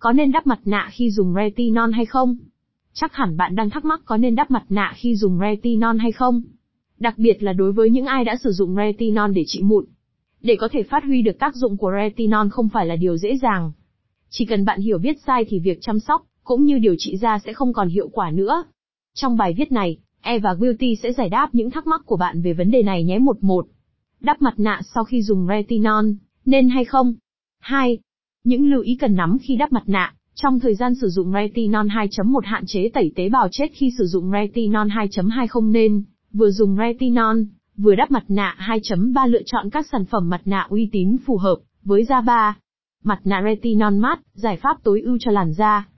Có nên đắp mặt nạ khi dùng retinol hay không? Chắc hẳn bạn đang thắc mắc có nên đắp mặt nạ khi dùng retinol hay không? Đặc biệt là đối với những ai đã sử dụng retinol để trị mụn. Để có thể phát huy được tác dụng của retinol không phải là điều dễ dàng. Chỉ cần bạn hiểu biết sai thì việc chăm sóc, cũng như điều trị da sẽ không còn hiệu quả nữa. Trong bài viết này, Eva Beauty sẽ giải đáp những thắc mắc của bạn về vấn đề này nhé một một. Đắp mặt nạ sau khi dùng retinol, nên hay không? 2. Những lưu ý cần nắm khi đắp mặt nạ. Trong thời gian sử dụng retinol 2.1 hạn chế tẩy tế bào chết khi sử dụng retinol 2.2 không nên, vừa dùng retinol, vừa đắp mặt nạ 2.3 lựa chọn các sản phẩm mặt nạ uy tín phù hợp với da ba. Mặt nạ retinol mát giải pháp tối ưu cho làn da,